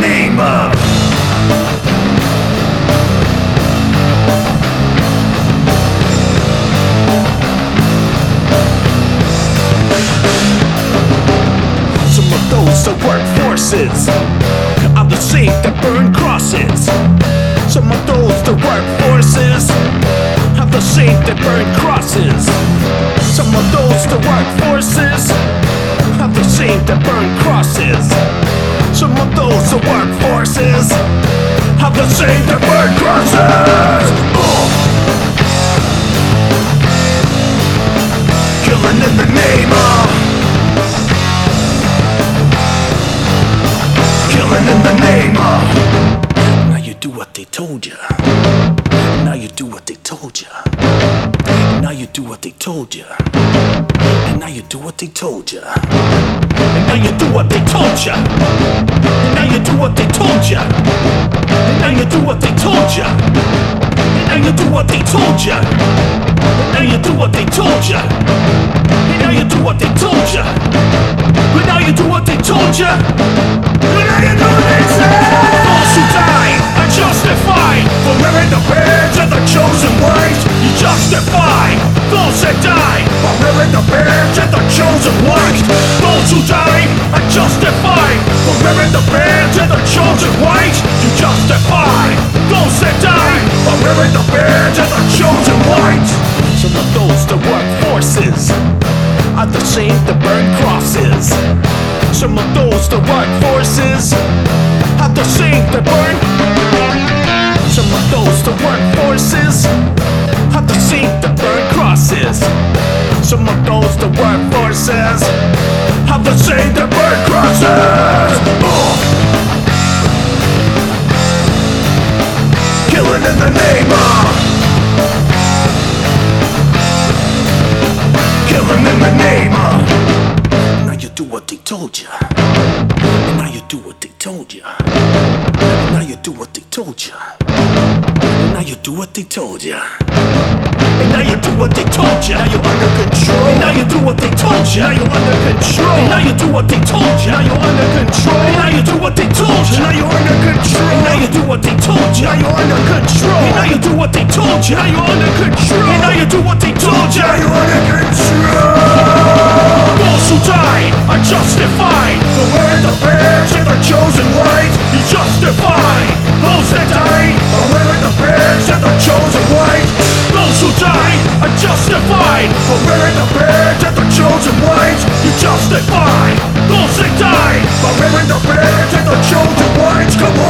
name of. Some of those that work forces are the same that burn crosses. Some of those that work forces are the same that burn crosses. Some of those that work forces are the same that burn crosses. Are the burn crosses. Killing in the name of. Killing in the name of. Now you do what they told you Now you do what they told ya. Now you do what they told ya. And now you do what they told ya. And now you do what they told ya. And now you do what they told ya. And now you do what they told ya. And now you do what they told ya. And now you do what they told ya. And now you do what they told ya. But now you do what they told ya. But now you do what they said. Those who die are justified for wearing the badge of the chosen white. You justify those that die for wearing the badge and the chosen white. Those who die are justified for wearing the badge and the chosen white. You justify those that die for wearing the badge and the chosen white. Some of those that work forces are the same that burn crosses. Those that work forces are the same that burn crosses. Ugh. Killing in the name of. Killing in the name of. Now you do what they told ya. Now you do what they told ya. Now you do what they told you do what they told ya. And now you do what they told ya. Now you're under control. And now you do what they told ya. Now you're under control. And now you do what they told ya. Now you're under control. And now you do what they told ya. Now you're under control. And now you do what they told ya. Now you're under control. And now you do what they told ya. Now you're under control. And now you do what they told ya. Now you're are justified for wearing the badge of the chosen white. You justify those that die for wearing the badge of the chosen white. Come on!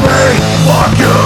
me, fuck you.